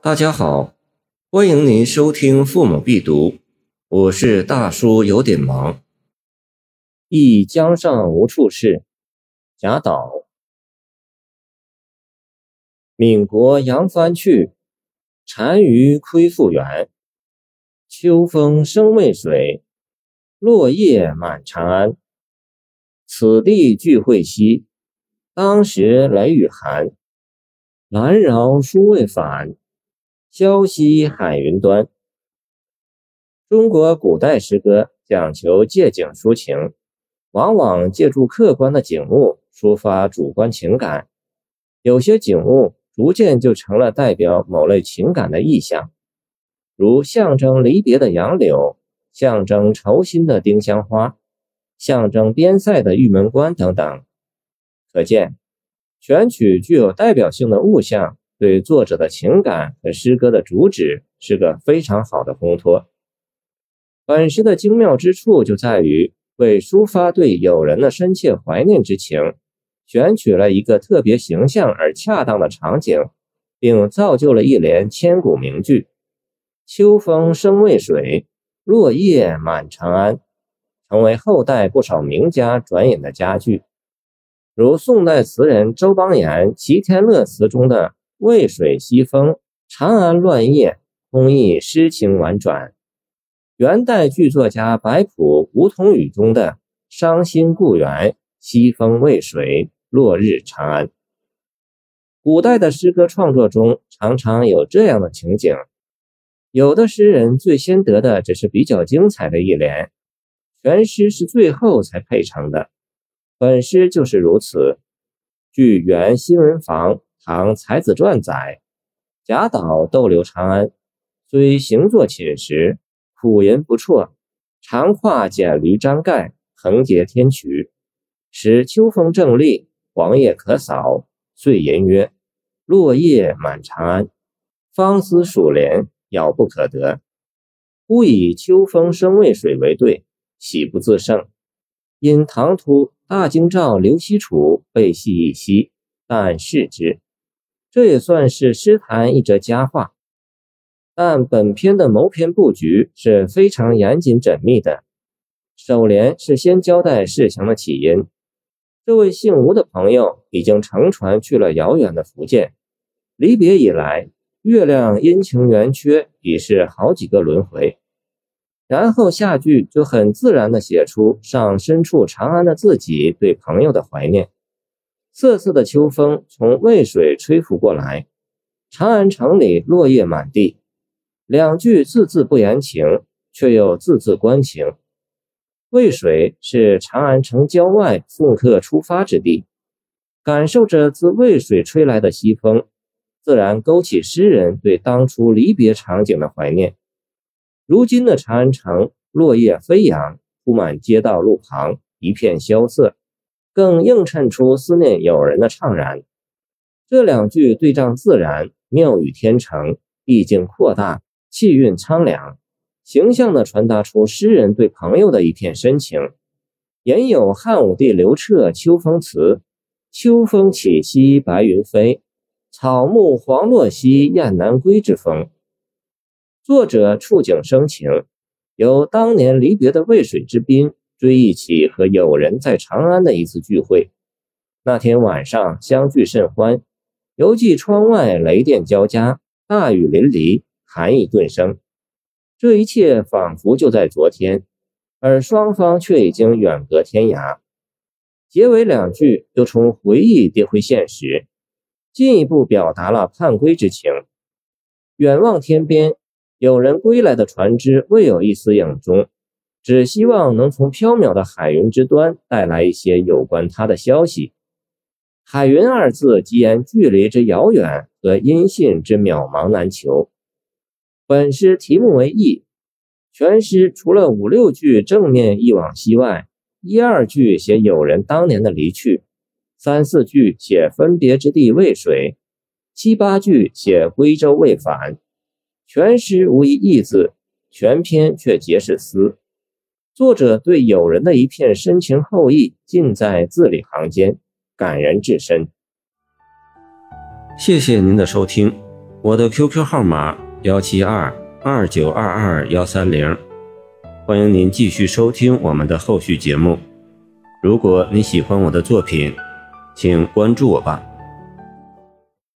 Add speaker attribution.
Speaker 1: 大家好，欢迎您收听《父母必读》，我是大叔，有点忙。忆江上无处事，贾岛。闽国扬帆去，单于窥复原。秋风生渭水，落叶满长安。此地聚会兮，当时雷雨寒。兰饶书未返，萧兮海云端。中国古代诗歌讲求借景抒情，往往借助客观的景物抒发主观情感。有些景物逐渐就成了代表某类情感的意象，如象征离别的杨柳，象征愁心的丁香花，象征边塞的玉门关等等。可见。选取具有代表性的物象，对作者的情感和诗歌的主旨是个非常好的烘托。本诗的精妙之处就在于为抒发对友人的深切怀念之情，选取了一个特别形象而恰当的场景，并造就了一联千古名句：“秋风生渭水，落叶满长安”，成为后代不少名家转引的佳句。如宋代词人周邦彦《齐天乐词》中的“渭水西风，长安乱叶”，空意诗情婉转；元代剧作家白朴《梧桐雨》中的“伤心故园，西风渭水，落日长安”。古代的诗歌创作中常常有这样的情景，有的诗人最先得的只是比较精彩的一联，全诗是最后才配成的。本诗就是如此。据《原新闻坊·唐才子传》载，贾岛逗留长安，虽行作寝食，苦吟不辍，常跨简驴张盖，横截天衢，使秋风正立，黄叶可扫，遂吟曰：“落叶满长安，芳思蜀莲杳不可得。”忽以秋风生渭水为对，喜不自胜。因唐突大京兆刘希楚被戏一夕，但视之，这也算是诗坛一则佳话。但本篇的谋篇布局是非常严谨缜密的。首联是先交代事情的起因，这位姓吴的朋友已经乘船去了遥远的福建，离别以来，月亮阴晴圆缺已是好几个轮回。然后下句就很自然地写出上身处长安的自己对朋友的怀念。瑟瑟的秋风从渭水吹拂过来，长安城里落叶满地。两句字字不言情，却又字字关情。渭水是长安城郊外送客出发之地，感受着自渭水吹来的西风，自然勾起诗人对当初离别场景的怀念。如今的长安城，落叶飞扬，铺满街道路旁，一片萧瑟，更映衬出思念友人的怅然。这两句对仗自然，妙语天成，意境扩大，气韵苍凉，形象地传达出诗人对朋友的一片深情。言有汉武帝刘彻《秋风词》：“秋风起兮白云飞，草木黄落兮雁南归”之风。作者触景生情，由当年离别的渭水之滨追忆起和友人在长安的一次聚会。那天晚上相聚甚欢，犹记窗外雷电交加，大雨淋漓，寒意顿生。这一切仿佛就在昨天，而双方却已经远隔天涯。结尾两句又从回忆跌回现实，进一步表达了盼归之情。远望天边。有人归来的船只未有一丝影踪，只希望能从缥缈的海云之端带来一些有关他的消息。海云二字即言距离之遥远和音信之渺茫难求。本诗题目为忆，全诗除了五六句正面忆往昔外，一二句写友人当年的离去，三四句写分别之地渭水，七八句写归舟未返。全诗无一义字，全篇却皆是思。作者对友人的一片深情厚谊，尽在字里行间，感人至深。谢谢您的收听。我的 QQ 号码幺七二二九二二幺三零，欢迎您继续收听我们的后续节目。如果你喜欢我的作品，请关注我吧。